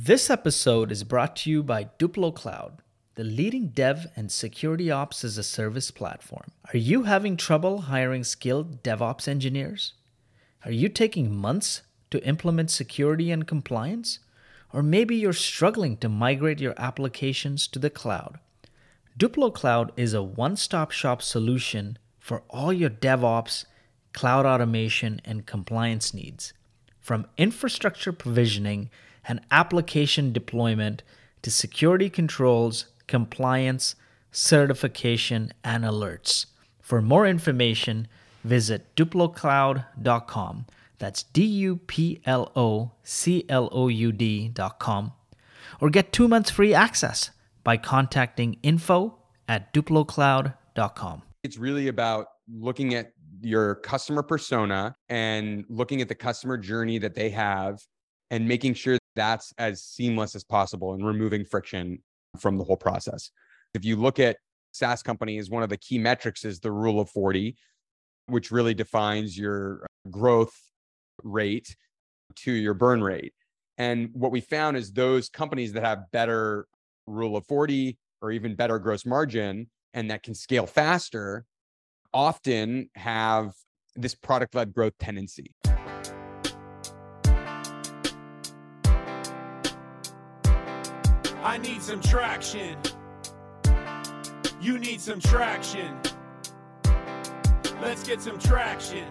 This episode is brought to you by Duplo Cloud, the leading dev and security ops as a service platform. Are you having trouble hiring skilled DevOps engineers? Are you taking months to implement security and compliance? Or maybe you're struggling to migrate your applications to the cloud. Duplo Cloud is a one stop shop solution for all your DevOps, cloud automation, and compliance needs. From infrastructure provisioning and application deployment to security controls, compliance, certification, and alerts. For more information, visit duplocloud.com. That's D U P L O C L O U D.com. Or get two months free access by contacting info at duplocloud.com. It's really about looking at your customer persona and looking at the customer journey that they have and making sure that's as seamless as possible and removing friction from the whole process. If you look at SaaS companies, one of the key metrics is the rule of 40, which really defines your growth rate to your burn rate. And what we found is those companies that have better rule of 40 or even better gross margin and that can scale faster often have this product led growth tendency. I need some traction. You need some traction. Let's get some traction.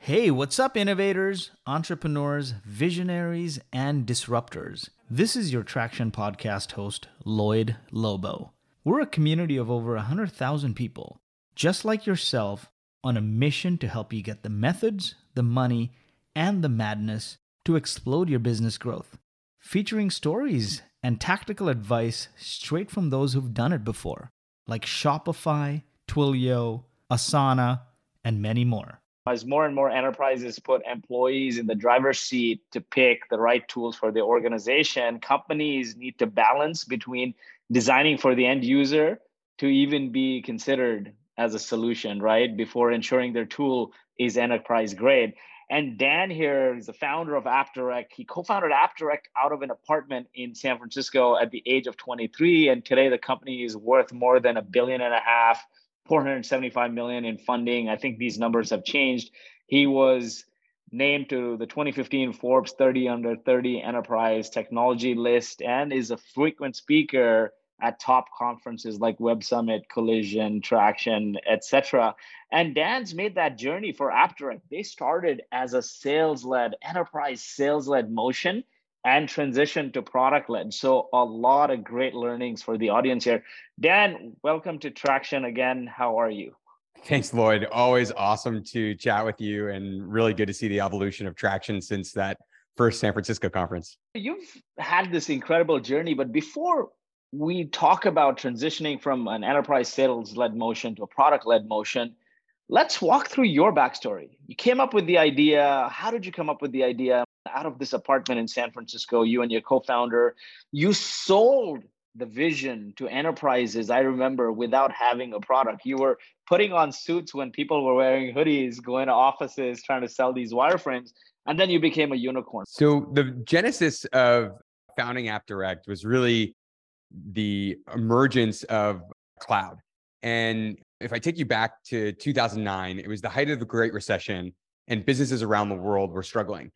Hey, what's up, innovators, entrepreneurs, visionaries, and disruptors? This is your Traction Podcast host, Lloyd Lobo. We're a community of over 100,000 people, just like yourself, on a mission to help you get the methods, the money, and the madness to explode your business growth, featuring stories and tactical advice straight from those who've done it before, like Shopify, Twilio, Asana, and many more. As more and more enterprises put employees in the driver's seat to pick the right tools for the organization, companies need to balance between designing for the end user to even be considered as a solution, right? Before ensuring their tool is enterprise grade. And Dan here is the founder of AppDirect. He co-founded AppDirect out of an apartment in San Francisco at the age of 23. And today the company is worth more than a billion and a half, 475 million in funding. I think these numbers have changed. He was named to the 2015 Forbes 30 under 30 enterprise technology list and is a frequent speaker at top conferences like Web Summit, Collision, Traction, etc. And Dan's made that journey for AppDirect. They started as a sales-led, enterprise sales-led motion and transitioned to product-led. So a lot of great learnings for the audience here. Dan, welcome to Traction again. How are you? Thanks, Lloyd. Always awesome to chat with you and really good to see the evolution of Traction since that first San Francisco conference. You've had this incredible journey, but before we talk about transitioning from an enterprise sales led motion to a product led motion. Let's walk through your backstory. You came up with the idea. How did you come up with the idea? Out of this apartment in San Francisco, you and your co founder, you sold the vision to enterprises. I remember without having a product. You were putting on suits when people were wearing hoodies, going to offices, trying to sell these wireframes. And then you became a unicorn. So, the genesis of founding AppDirect was really the emergence of cloud. And if I take you back to 2009, it was the height of the Great Recession, and businesses around the world were struggling.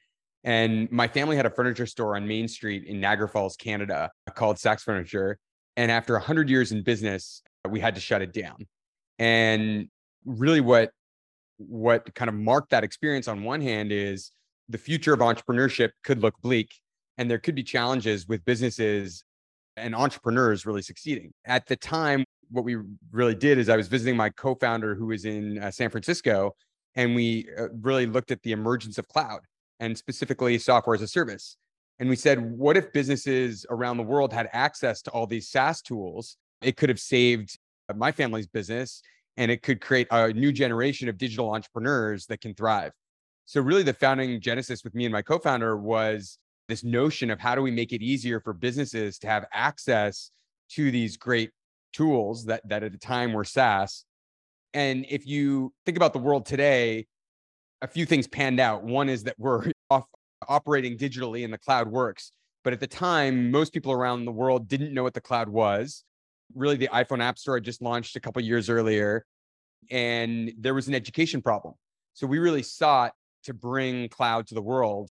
And my family had a furniture store on Main Street in Niagara Falls, Canada, called Saks Furniture. And after 100 years in business, we had to shut it down. And really, what what kind of marked that experience on one hand is the future of entrepreneurship could look bleak, and there could be challenges with businesses and entrepreneurs really succeeding. At the time, what we really did is I was visiting my co founder who was in uh, San Francisco, and we uh, really looked at the emergence of cloud and specifically software as a service. And we said, what if businesses around the world had access to all these SaaS tools? It could have saved my family's business and it could create a new generation of digital entrepreneurs that can thrive. So, really, the founding genesis with me and my co founder was this notion of how do we make it easier for businesses to have access to these great tools that that at the time were SaaS. And if you think about the world today, a few things panned out. One is that we're off operating digitally and the cloud works. But at the time, most people around the world didn't know what the cloud was. Really, the iPhone App Store had just launched a couple years earlier, and there was an education problem. So we really sought to bring cloud to the world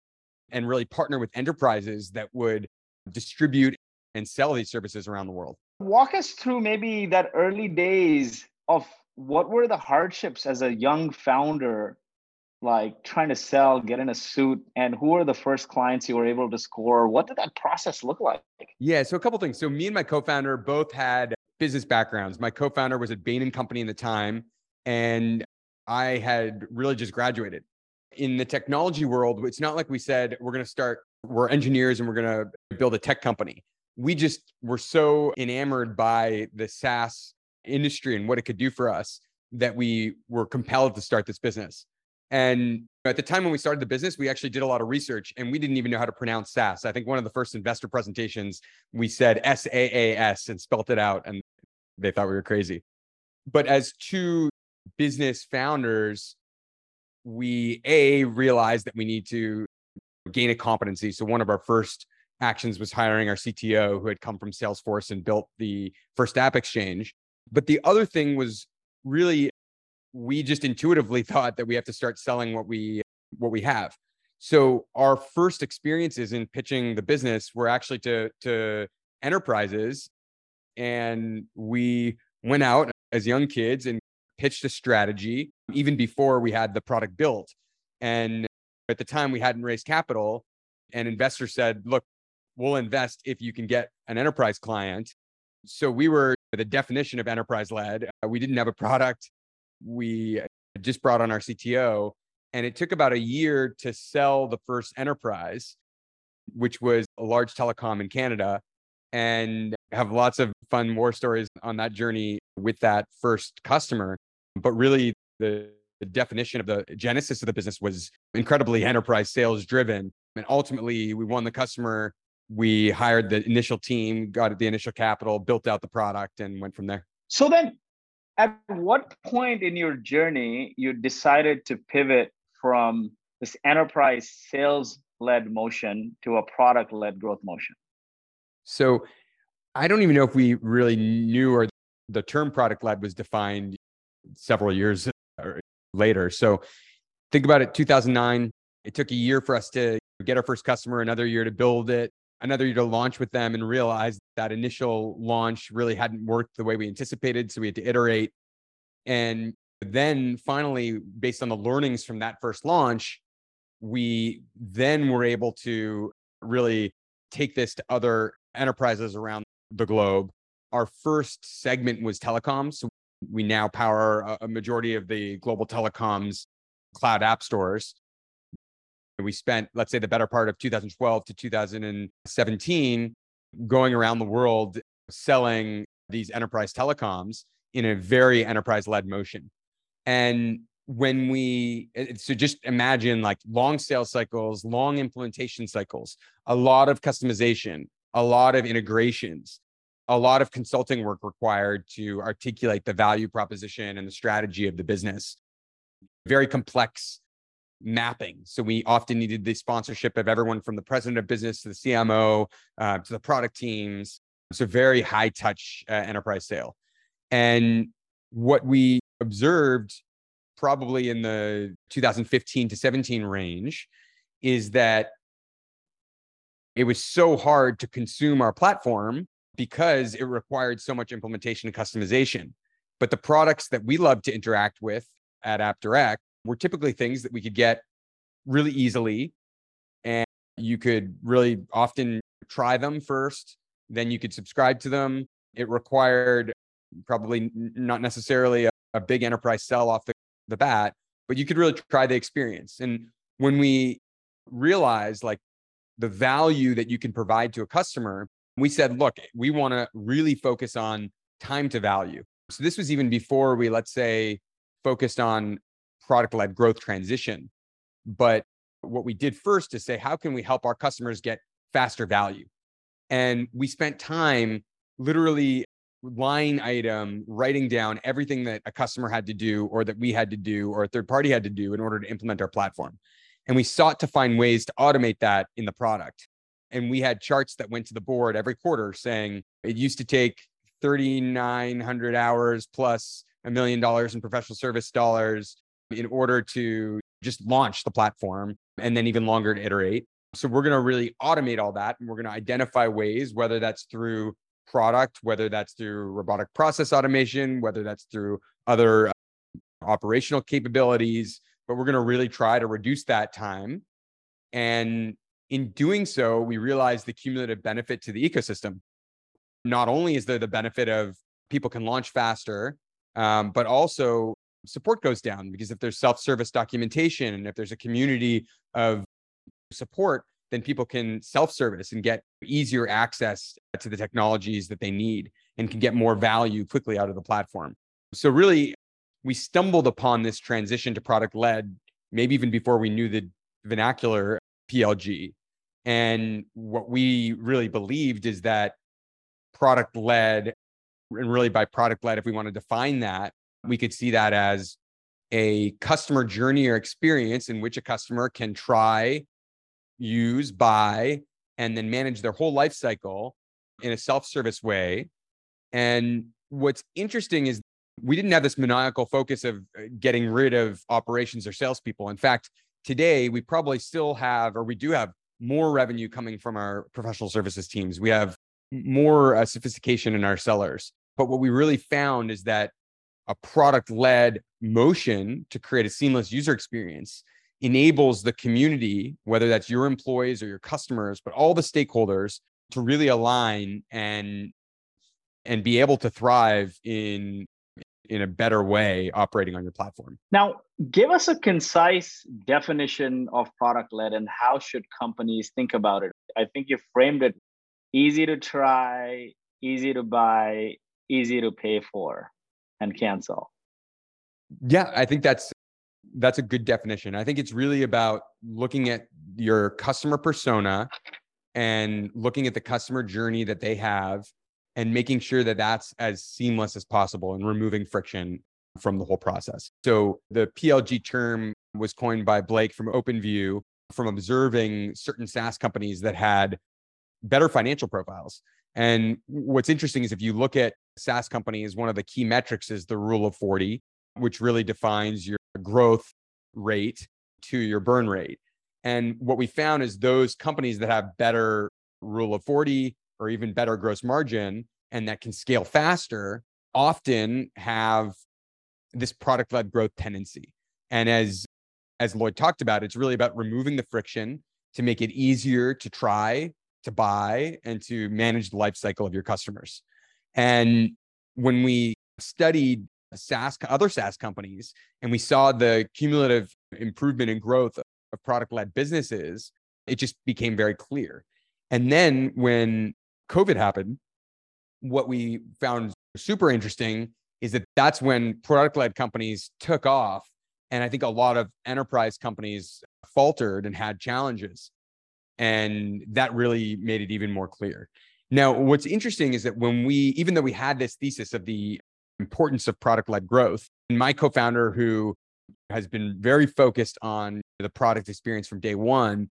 and really partner with enterprises that would distribute and sell these services around the world. Walk us through maybe that early days of what were the hardships as a young founder like trying to sell, get in a suit, and who are the first clients you were able to score? What did that process look like? Yeah, so a couple things. So me and my co-founder both had business backgrounds. My co-founder was at Bain and Company in the time, and I had really just graduated. In the technology world, it's not like we said we're going to start. We're engineers and we're going to build a tech company. We just were so enamored by the SaaS industry and what it could do for us that we were compelled to start this business. And at the time when we started the business, we actually did a lot of research and we didn't even know how to pronounce SaaS. I think one of the first investor presentations, we said S A A S and spelt it out, and they thought we were crazy. But as two business founders, we A, realized that we need to gain a competency. So one of our first actions was hiring our CTO who had come from Salesforce and built the first app exchange. But the other thing was really we just intuitively thought that we have to start selling what we what we have. So our first experiences in pitching the business were actually to to enterprises, and we went out as young kids and pitched a strategy even before we had the product built. And at the time, we hadn't raised capital, and investors said, "Look, we'll invest if you can get an enterprise client." So we were the definition of enterprise led. Uh, we didn't have a product we just brought on our CTO, and it took about a year to sell the first enterprise, which was a large telecom in Canada, and have lots of fun war stories on that journey with that first customer. But really, the, the definition of the genesis of the business was incredibly enterprise sales driven. And ultimately, we won the customer. We hired the initial team, got the initial capital, built out the product, and went from there. So then, at what point in your journey you decided to pivot from this enterprise sales led motion to a product led growth motion? So I don't even know if we really knew or the term product led was defined several years uh, later. So think about it 2009, it took a year for us to get our first customer, another year to build it, another year to launch with them and realize that initial launch really hadn't worked the way we anticipated. So we had to iterate. And then finally, based on the learnings from that first launch, we then were able to really take this to other enterprises around the globe. Our first segment was telecoms. So we now power a majority of the global telecoms cloud app stores. We spent, let's say, the better part of 2012 to 2017 going around the world selling these enterprise telecoms in a very enterprise led motion. And when we, so just imagine like long sales cycles, long implementation cycles, a lot of customization, a lot of integrations, a lot of consulting work required to articulate the value proposition and the strategy of the business. Very complex mapping. So we often needed the sponsorship of everyone from the president of business to the CMO uh, to the product teams. It's a very high touch uh, enterprise sale. And what we observed probably in the 2015 to 17 range is that it was so hard to consume our platform because it required so much implementation and customization. But the products that we love to interact with at AppDirect were typically things that we could get really easily. And you could really often try them first, then you could subscribe to them. It required probably not necessarily a, a big enterprise sell off the, the bat, but you could really try the experience. And when we realized like the value that you can provide to a customer, we said, look, we want to really focus on time to value. So this was even before we, let's say, focused on product led growth transition. But what we did first is say, how can we help our customers get faster value? And we spent time literally line item writing down everything that a customer had to do or that we had to do or a third party had to do in order to implement our platform. And we sought to find ways to automate that in the product. And we had charts that went to the board every quarter saying it used to take 3,900 hours plus a million dollars in professional service dollars in order to just launch the platform and then even longer to iterate. So we're going to really automate all that and we're going to identify ways, whether that's through product, whether that's through robotic process automation, whether that's through other uh, operational capabilities, but we're going to really try to reduce that time. And in doing so, we realize the cumulative benefit to the ecosystem. Not only is there the benefit of people can launch faster, um, but also support goes down because if there's self-service documentation and if there's a community of support then people can self-service and get easier access to the technologies that they need and can get more value quickly out of the platform so really we stumbled upon this transition to product led maybe even before we knew the vernacular plg and what we really believed is that product led and really by product led if we want to define that we could see that as a customer journey or experience in which a customer can try, use, buy, and then manage their whole life cycle in a self-service way. And what's interesting is we didn't have this maniacal focus of uh, getting rid of operations or salespeople. In fact, today we probably still have, or we do have more revenue coming from our professional services teams. We have more uh, sophistication in our sellers. But what we really found is that a product led motion to create a seamless user experience enables the community, whether that's your employees or your customers, but all the stakeholders to really align and and be able to thrive in in a better way operating on your platform. Now, give us a concise definition of product led and how should companies think about it? I think you framed it easy to try, easy to buy, easy to pay for and cancel. Yeah, I think that's that's a good definition. I think it's really about looking at your customer persona and looking at the customer journey that they have and making sure that that's as seamless as possible and removing friction from the whole process. So the PLG term was coined by Blake from OpenView from observing certain SaaS companies that had better financial profiles. And what's interesting is if you look at SaaS companies, one of the key metrics is the rule of 40, which really defines your growth rate to your burn rate. And what we found is those companies that have better rule of 40 or even better gross margin and that can scale faster often have this product led growth tendency. And as as Lloyd talked about, it's really about removing the friction to make it easier to try, to buy, and to manage the life cycle of your customers. And when we studied SaaS, other SaaS companies, and we saw the cumulative improvement in growth of product led businesses, it just became very clear. And then when COVID happened, what we found super interesting is that that's when product led companies took off. And I think a lot of enterprise companies faltered and had challenges. And that really made it even more clear. Now, what's interesting is that when we, even though we had this thesis of the importance of product led growth, and my co founder, who has been very focused on the product experience from day one,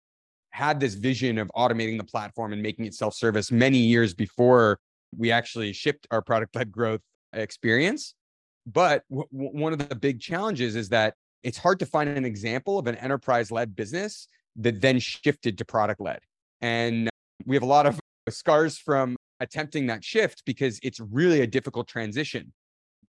had this vision of automating the platform and making it self service many years before we actually shipped our product led growth experience. But w- one of the big challenges is that it's hard to find an example of an enterprise led business that then shifted to product led. And we have a lot of scars from attempting that shift because it's really a difficult transition.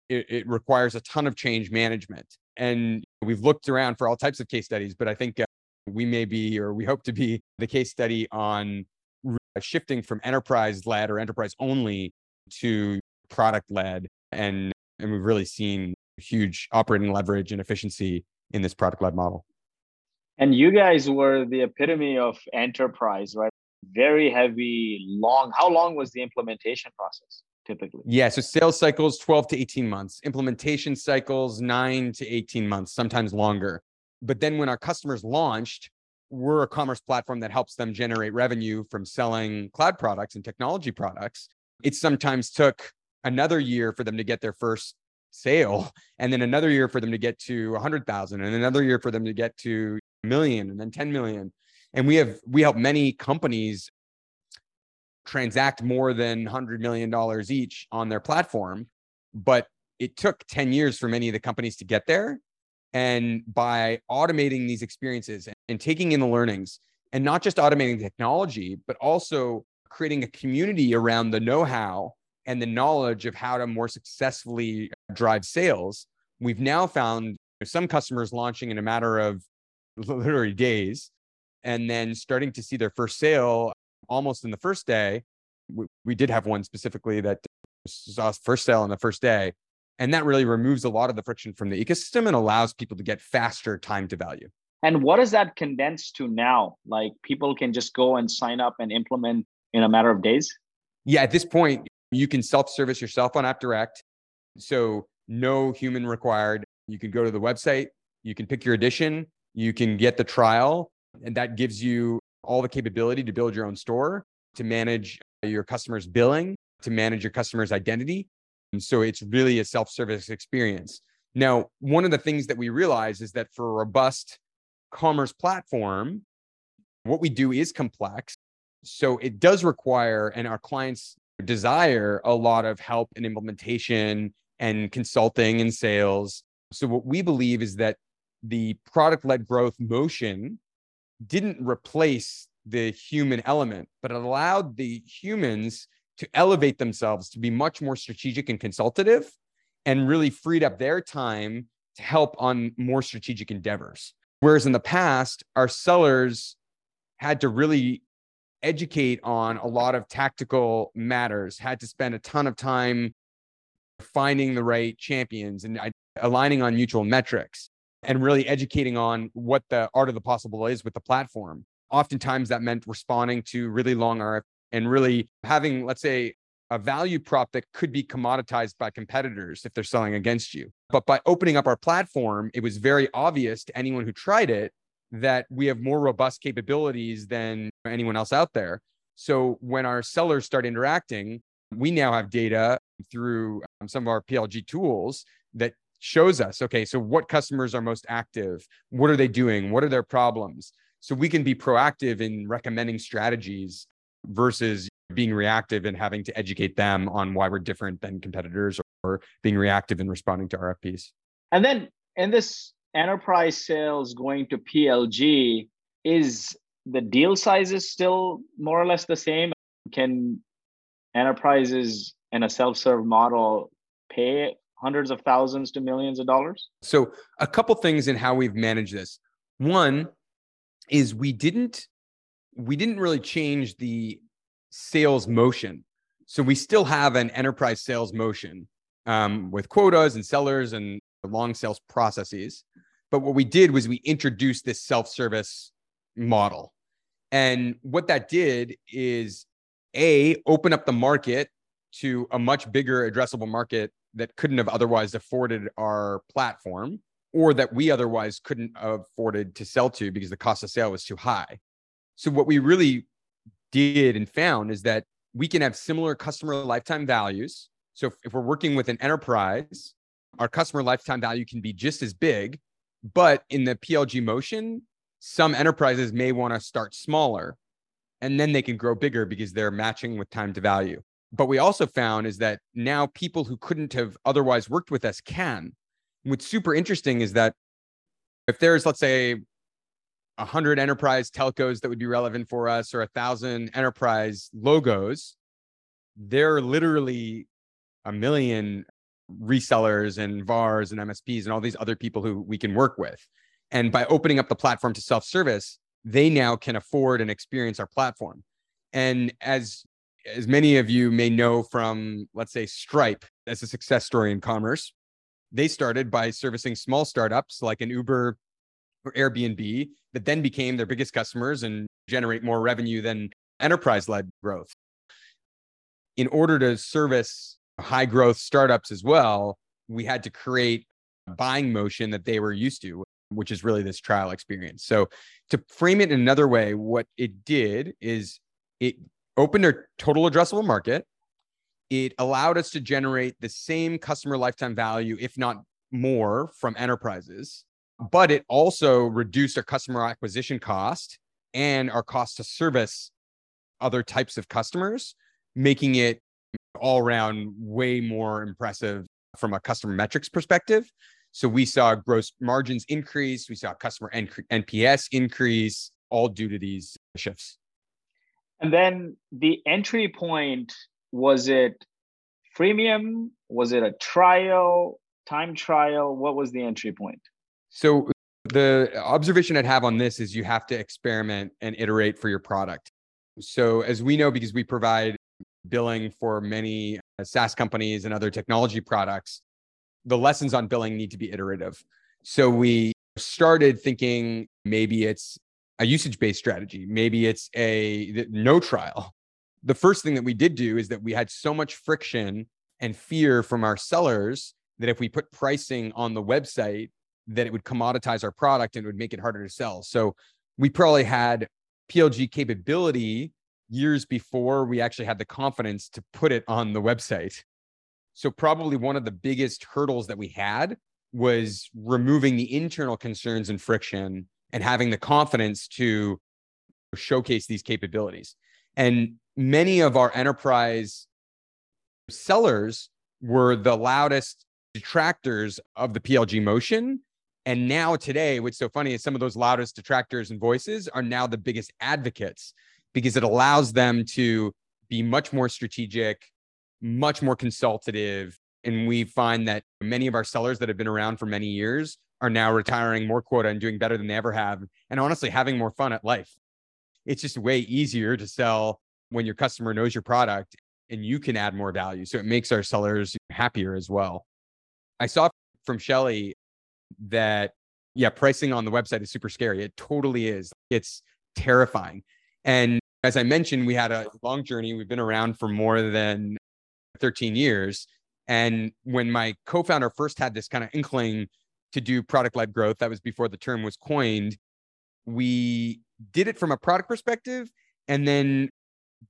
It, it, requires a ton of change management. And we've looked around for all types of case studies, but I think uh, we may be, or we hope to be, the case study on uh, shifting from enterprise led or enterprise only to product led. And, and we've really seen huge operating leverage and efficiency in this product led model. And you guys were the epitome of enterprise, right? very heavy, long. How long was the implementation process typically? Yeah, so sales cycles 12 to 18 months, implementation cycles 9 to 18 months, sometimes longer. But then when our customers launched, we're a commerce platform that helps them generate revenue from selling cloud products and technology products. It sometimes took another year for them to get their first sale and then another year for them to get to 100,000 and another year for them to get to a million and then 10 million. And we have we help many companies transact more than 100 million dollars each on their platform, but it took 10 years for many of the companies to get there. And by automating these experiences and taking in the learnings and not just automating technology, but also creating a community around the know-how and the knowledge of how to more successfully drive sales, we've now found some customers launching in a matter of literally days and then starting to see their first sale almost in the first day. We, we did have one specifically that saw first sale on the first day. And that really removes a lot of the friction from the ecosystem and allows people to get faster time to value. And what is that condensed to now? Like people can just go and sign up and implement in a matter of days? Yeah, at this point, you can self service yourself on AppDirect. So, no human required. You can go to the website, you can pick your edition, you can get the trial, and that gives you all the capability to build your own store, to manage your customers' billing, to manage your customers' identity. So, it's really a self service experience. Now, one of the things that we realize is that for a robust commerce platform, what we do is complex. So it does require, and our clients desire a lot of help in implementation and consulting and sales. So what we believe is that the product led growth motion didn't replace the human element, but it allowed the humans to elevate themselves to be much more strategic and consultative and really freed up their time to help on more strategic endeavors. Whereas in the past, our sellers had to really educate on a lot of tactical matters, had to spend a ton of time finding the right champions and uh, aligning on mutual metrics and really educating on what the art of the possible is with the platform. Oftentimes that meant responding to really long RF and really having, let's say, a value prop that could be commoditized by competitors if they're selling against you. But by opening up our platform, it was very obvious to anyone who tried it that we have more robust capabilities than anyone else out there. So when our sellers start interacting, we now have data through um, some of our PLG tools that shows us okay, so what customers are most active? What are they doing? What are their problems? So we can be proactive in recommending strategies versus being reactive and having to educate them on why we're different than competitors or being reactive in responding to RFPs. And then in this enterprise sales going to PLG, is the deal sizes still more or less the same? Can enterprises in a self-serve model pay hundreds of thousands to millions of dollars? So a couple things in how we've managed this. One is we didn't we didn't really change the sales motion. So we still have an enterprise sales motion um, with quotas and sellers and long sales processes. But what we did was we introduced this self service model. And what that did is A, open up the market to a much bigger addressable market that couldn't have otherwise afforded our platform or that we otherwise couldn't have afforded to sell to because the cost of sale was too high. So, what we really did and found is that we can have similar customer lifetime values. So, if, we're working with an enterprise, our customer lifetime value can be just as big, but in the PLG motion, some enterprises may want to start smaller and then they can grow bigger because they're matching with time to value. But we also found is that now people who couldn't have otherwise worked with us can. What's super interesting is that if there's, let's say, a hundred enterprise telcos that would be relevant for us or a thousand enterprise logos, there are literally a million resellers and VARs and MSPs and all these other people who we can work with. And by opening up the platform to self service, they now can afford and experience our platform. And as as many of you may know from, let's say, Stripe as a success story in commerce, they started by servicing small startups like an Uber or Airbnb that then became their biggest customers and generate more revenue than enterprise led growth. In order to service high growth startups as well, we had to create a buying motion that they were used to, which is really this trial experience. So, to frame it in another way, what it did is it opened our total addressable market. it allowed us to generate the same customer lifetime value, if not more, from enterprises. But it also reduced our customer acquisition cost and our cost to service other types of customers, making it all around way more impressive from a customer metrics perspective. So we saw gross margins increase, we saw customer NPS increase, all due to these shifts. And then the entry point was it freemium? Was it a trial, time trial? What was the entry point? So the observation I'd have on this is you have to experiment and iterate for your product. So as we know, because we provide billing for many uh, SaaS companies and other technology products, the lessons on billing need to be iterative. So we started thinking maybe it's a usage based strategy, maybe it's a no trial. The first thing that we did do is that we had so much friction and fear from our sellers that if we put pricing on the website, that it would commoditize our product and it would make it harder to sell. So we probably had PLG capability years before we actually had the confidence to put it on the website. So, probably one of the biggest hurdles that we had was removing the internal concerns and friction and having the confidence to showcase these capabilities. And many of our enterprise sellers were the loudest detractors of the PLG motion. And now, today, what's so funny is some of those loudest detractors and voices are now the biggest advocates because it allows them to be much more strategic, much more consultative. And we find that many of our sellers that have been around for many years are now retiring more quota and doing better than they ever have. And honestly, having more fun at life. It's just way easier to sell when your customer knows your product and you can add more value. So it makes our sellers happier as well. I saw from Shelly that, yeah, pricing on the website is super scary. It totally is. It's terrifying. And as I mentioned, we had a long journey. We've been around for more than 13 years. And when my co founder first had this kind of inkling to do product led growth, that was before the term was coined, we did it from a product perspective and then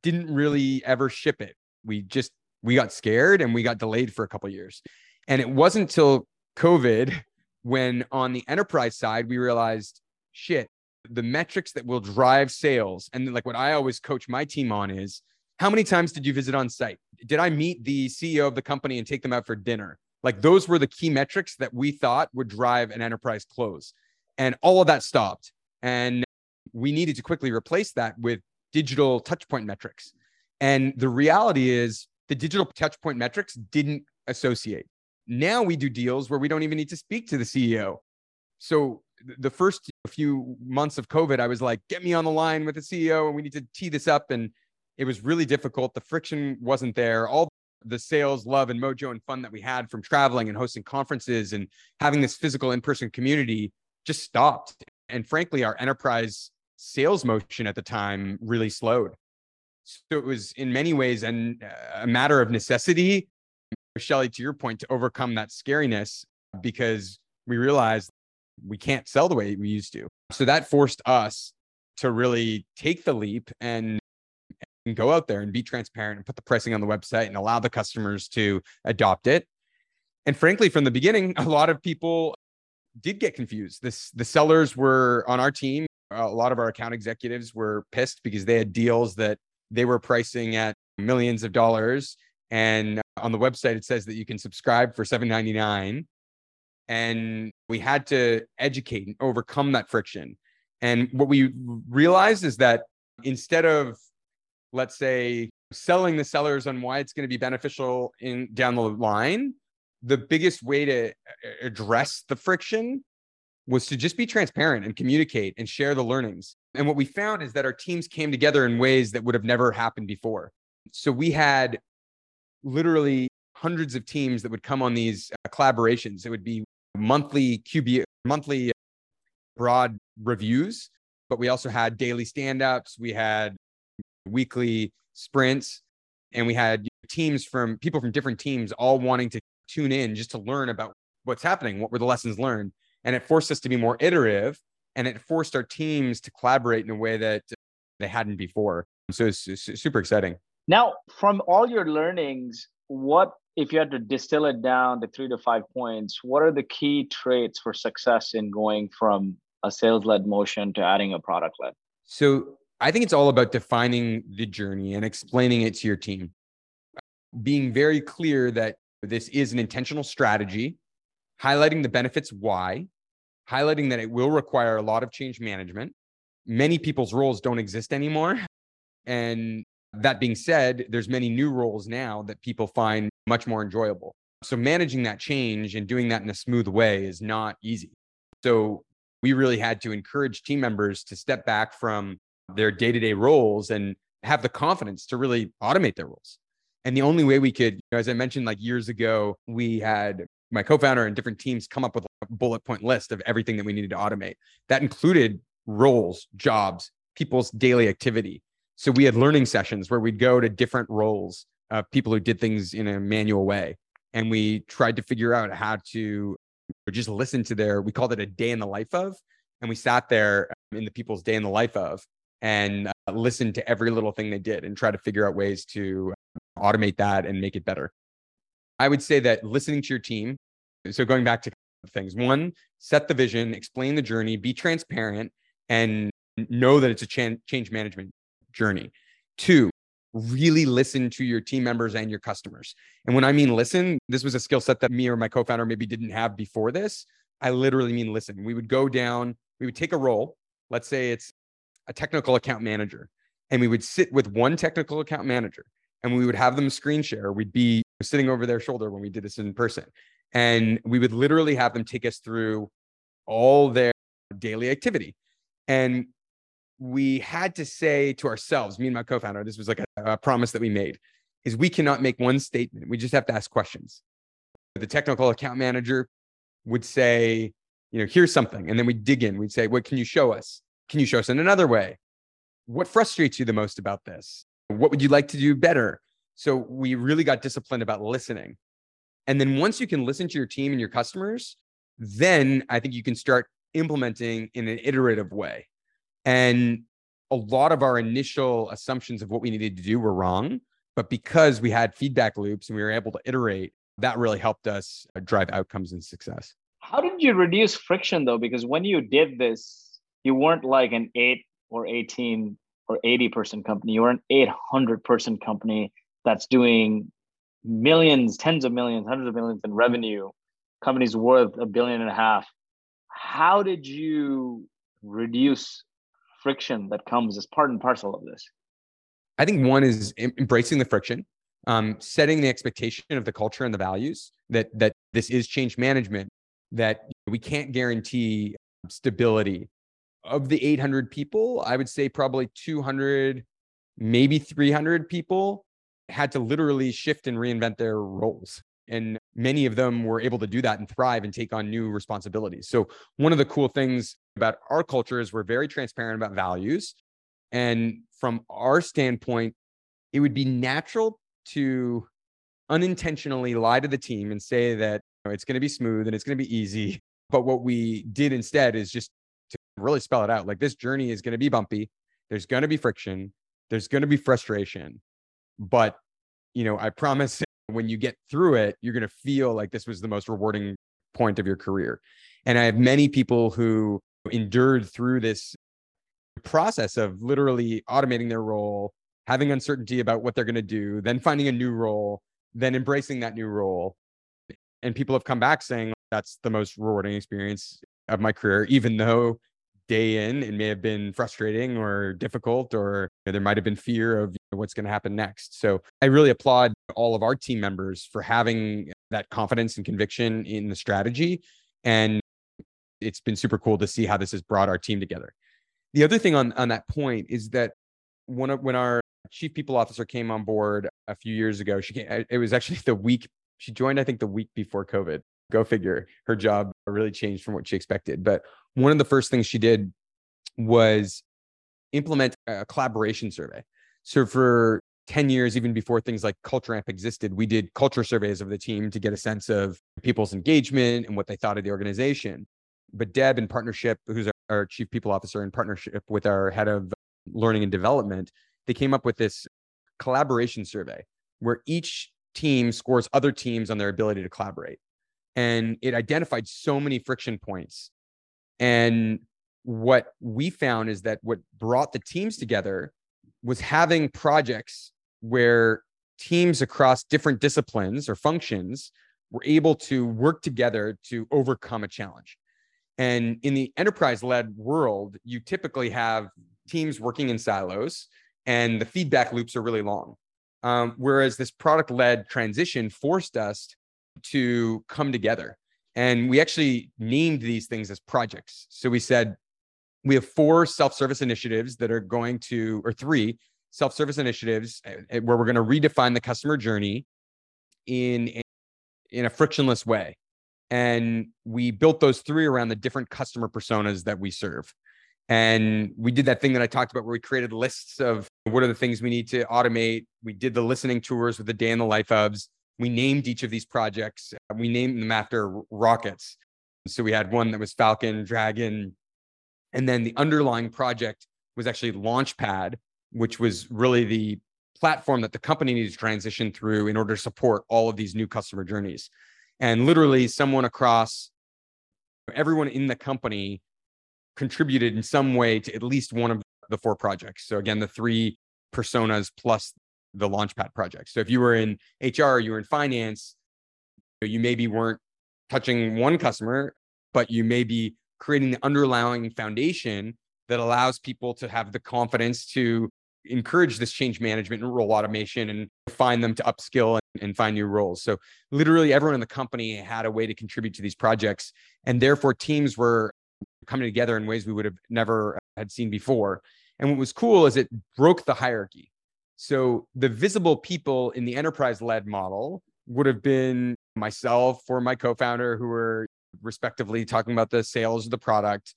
didn't really ever ship it. We just, we got scared and we got delayed for a couple years. And it wasn't until COVID when on the enterprise side, we realized, shit, the metrics that will drive sales and like what i always coach my team on is how many times did you visit on site? Did i meet the ceo of the company and take them out for dinner? Like those were the key metrics that we thought would drive an enterprise close. And all of that stopped. And we needed to quickly replace that with digital touchpoint metrics. And the reality is the digital touchpoint metrics didn't associate now we do deals where we don't even need to speak to the ceo so the first few months of COVID, I was like, get me on the line with the CEO and we need to tee this up. And it was really difficult. The friction wasn't there. All the sales, love, and mojo and fun that we had from traveling and hosting conferences and having this physical in person community just stopped. And frankly, our enterprise sales motion at the time really slowed. So it was in many ways an, a matter of necessity, Shelly, to your point, to overcome that scariness because we realized we can't sell the way we used to. So that forced us to really take the leap and, and go out there and be transparent and put the pricing on the website and allow the customers to adopt it. And frankly, from the beginning, a lot of people did get confused. This the sellers were on our team. A lot of our account executives were pissed because they had deals that they were pricing at millions of dollars. And on the website, it says that you can subscribe for $7.99 and we had to educate and overcome that friction. And what we realized is that instead of, let's say, selling the sellers on why it's going to be beneficial in down the line, the biggest way to address the friction was to just be transparent and communicate and share the learnings. And what we found is that our teams came together in ways that would have never happened before. So we had literally hundreds of teams that would come on these uh, collaborations. It would be monthly QB, monthly broad reviews, but we also had daily stand ups. We had weekly sprints, and we had teams from people from different teams all wanting to tune in just to learn about what's happening, what were the lessons learned. And it forced us to be more iterative and it forced our teams to collaborate in a way that they hadn't before. So it's, it's super exciting. Now, from all your learnings, what if you had to distill it down to three to five points, what are the key traits for success in going from a sales led motion to adding a product led? So I think it's all about defining the journey and explaining it to your team, being very clear that this is an intentional strategy, highlighting the benefits why, highlighting that it will require a lot of change management. Many people's roles don't exist anymore. And that being said, there's many new roles now that people find much more enjoyable. So managing that change and doing that in a smooth way is not easy. So we really had to encourage team members to step back from their day-to-day roles and have the confidence to really automate their roles. And the only way we could, you know, as I mentioned, like years ago, we had my co-founder and different teams come up with a bullet point list of everything that we needed to automate. That included roles, jobs, people's daily activity. So we had learning sessions where we'd go to different roles of people who did things in a manual way. And we tried to figure out how to just listen to their, we called it a day in the life of. And we sat there in the people's day in the life of and uh, listened to every little thing they did and try to figure out ways to automate that and make it better. I would say that listening to your team. So going back to things, one, set the vision, explain the journey, be transparent, and know that it's a change management journey. Two, really listen to your team members and your customers. And when I mean listen, this was a skill set that me or my co-founder maybe didn't have before this. I literally mean listen. We would go down, we would take a role. Let's say it's a technical account manager, and we would sit with one technical account manager and we would have them screen share. We'd be sitting over their shoulder when we did this in person. And we would literally have them take us through all their daily activity. And we had to say to ourselves, me and my co-founder, this was like a, a, promise that we made, is we cannot make one statement. We just have to ask questions. The technical account manager would say, you know, here's something. And then we dig in. We'd say, what can you show us? Can you show us in another way? What frustrates you the most about this? What would you like to do better? So we really got disciplined about listening. And then once you can listen to your team and your customers, then I think you can start implementing in an iterative way. And a lot of our initial assumptions of what we needed to do were wrong. But because we had feedback loops and we were able to iterate, that really helped us uh, drive outcomes and success. How did you reduce friction though? Because when you did this, you weren't like an eight or 18 or 80 person company, you were an 800 person company that's doing millions, tens of millions, hundreds of millions in revenue, companies worth a billion and a half. How did you reduce friction that comes as part and parcel of this? I think one is embracing the friction, um, setting the expectation of the culture and the values that that this is change management, that we can't guarantee stability. Of the 800 people, I would say probably 200, maybe 300 people had to literally shift and reinvent their roles. And many of them were able to do that and thrive and take on new responsibilities. So, one of the cool things about our culture is we're very transparent about values. And from our standpoint, it would be natural to unintentionally lie to the team and say that you know, it's going to be smooth and it's going to be easy. But what we did instead is just to really spell it out like this journey is going to be bumpy. There's going to be friction. There's going to be frustration. But, you know, I promise when you get through it, you're going to feel like this was the most rewarding point of your career. And I have many people who endured through this process of literally automating their role, having uncertainty about what they're going to do, then finding a new role, then embracing that new role. And people have come back saying that's the most rewarding experience of my career, even though day in it may have been frustrating or difficult, or there might have been fear of what's going to happen next. So I really applaud all of our team members for having that confidence and conviction in the strategy and it's been super cool to see how this has brought our team together. The other thing on on that point is that when when our chief people officer came on board a few years ago, she came, it was actually the week she joined. I think the week before COVID. Go figure. Her job really changed from what she expected. But one of the first things she did was implement a collaboration survey. So for 10 years, even before things like Culture Amp existed, we did culture surveys of the team to get a sense of people's engagement and what they thought of the organization but Deb, in partnership, who's our, our chief people officer, in partnership with our head of learning and development, they came up with this collaboration survey where each team scores other teams on their ability to collaborate. And it identified so many friction points. And what we found is that what brought the teams together was having projects where teams across different disciplines or functions were able to work together to overcome a challenge. And in the enterprise led world, you typically have teams working in silos and the feedback loops are really long. Um, whereas this product led transition forced us to come together. And we actually named these things as projects. So we said, we have four self service initiatives that are going to, or three self service initiatives eh, eh, where we're going to redefine the customer journey in, in a frictionless way. And we built those three around the different customer personas that we serve. And we did that thing that I talked about where we created lists of what are the things we need to automate. We did the listening tours with the day in the life ofs. We named each of these projects. Uh, we named them after rockets. So we had one that was Falcon, Dragon, and then the underlying project was actually Launchpad, which was really the platform that the company needs to transition through in order to support all of these new customer journeys. And literally, someone across everyone in the company contributed in some way to at least one of the four projects. So, again, the three personas plus the Launchpad project. So, if you were in HR, you were in finance, you maybe weren't touching one customer, but you may be creating the underlying foundation that allows people to have the confidence to encourage this change management and role automation and find them to upskill and, and, find new roles. So literally everyone in the company had a way to contribute to these projects. And therefore teams were coming together in ways we would have never had seen before. And what was cool is it broke the hierarchy. So the visible people in the enterprise led model would have been myself or my co-founder who were respectively talking about the sales of the product.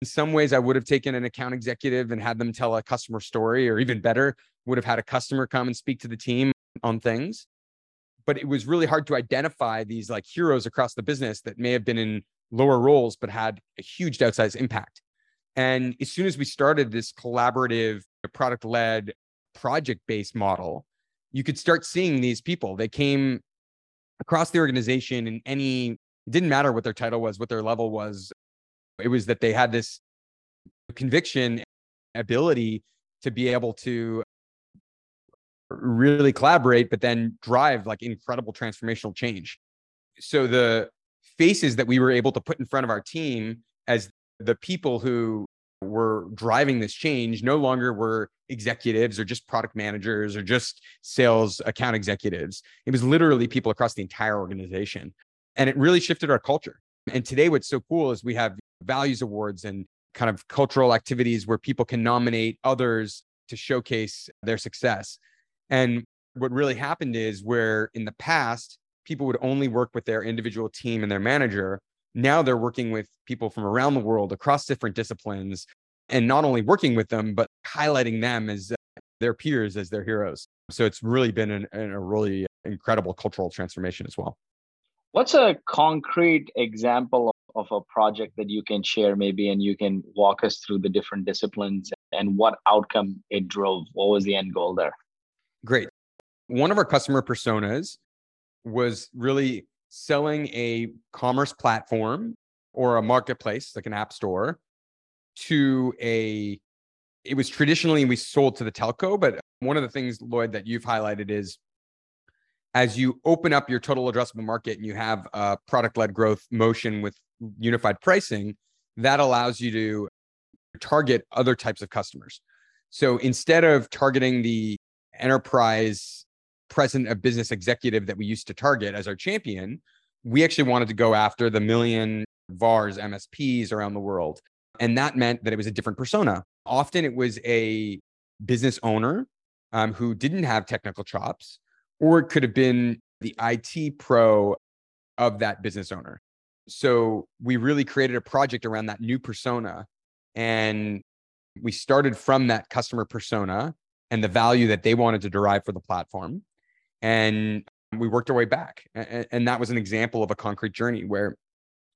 In some ways, I would have taken an account executive and had them tell a customer story, or even better, would have had a customer come and speak to the team on things. But it was really hard to identify these like heroes across the business that may have been in lower roles, but had a huge outsized impact. And as soon as we started this collaborative, product led, project based model, you could start seeing these people. They came across the organization in any it didn't matter what their title was, what their level was. It was that they had this conviction, ability to be able to really collaborate, but then drive like incredible transformational change. So the faces that we were able to put in front of our team as the people who were driving this change no longer were executives or just product managers or just sales account executives. It was literally people across the entire organization. And it really shifted our culture. And today, what's so cool is we have values awards and kind of cultural activities where people can nominate others to showcase their success. And what really happened is where in the past, people would only work with their individual team and their manager. Now they're working with people from around the world across different disciplines and not only working with them, but highlighting them as their peers, as their heroes. So it's really been an, a really incredible cultural transformation as well. What's a concrete example of a project that you can share, maybe, and you can walk us through the different disciplines and what outcome it drove? What was the end goal there? Great. One of our customer personas was really selling a commerce platform or a marketplace, like an app store, to a it was traditionally we sold to the telco, but one of the things, Lloyd, that you've highlighted is as you open up your total addressable market and you have a product led growth motion with unified pricing, that allows you to target other types of customers. So instead of targeting the enterprise president of business executive that we used to target as our champion, we actually wanted to go after the million VARs, MSPs around the world. And that meant that it was a different persona. Often it was a business owner um, who didn't have technical chops, or it could have been the IT pro of that business owner. So we really created a project around that new persona. And we started from that customer persona and the value that they wanted to derive for the platform. And we worked our way back. And that was an example of a concrete journey where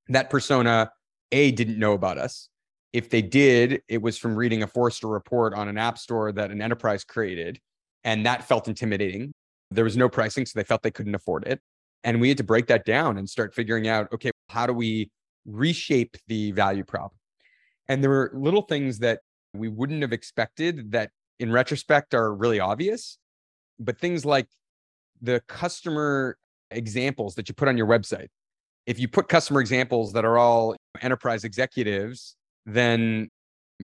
that persona, A, didn't know about us. If they did, it was from reading a Forrester report on an app store that an enterprise created And that felt intimidating. There was no pricing, so they felt they couldn't afford it. And we had to break that down and start figuring out okay, how do we reshape the value prop? And there were little things that we wouldn't have expected that in retrospect are really obvious, but things like the customer examples that you put on your website. If you put customer examples that are all enterprise executives, then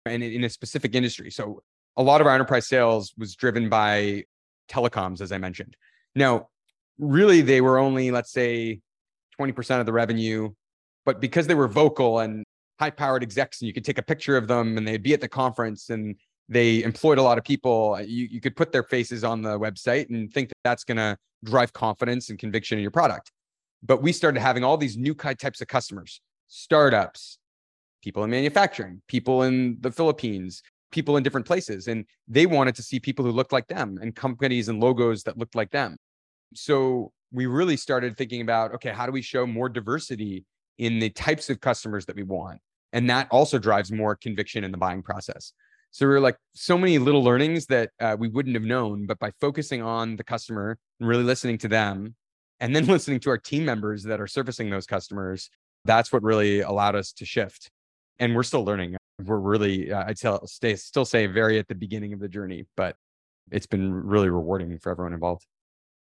and in a specific industry. So a lot of our enterprise sales was driven by telecoms, as I mentioned. Now, really, they were only, let's say, 20% of the revenue, but because they were vocal and high powered execs, and you could take a picture of them and they'd be at the conference and they employed a lot of people, uh, you, you could put their faces on the website and think that that's going to drive confidence and conviction in your product. But we started having all these new types of customers, startups, people in manufacturing, people in the Philippines, people in different places. And they wanted to see people who looked like them and companies and logos that looked like them. So we really started thinking about okay, how do we show more diversity in the types of customers that we want? And that also drives more conviction in the buying process. So we are like so many little learnings that uh, we wouldn't have known, but by focusing on the customer and really listening to them, and then listening to our team members that are servicing those customers, that's what really allowed us to shift. And we're still learning we're really uh, I'd still stay still say very at the beginning of the journey, but it's been really rewarding for everyone involved.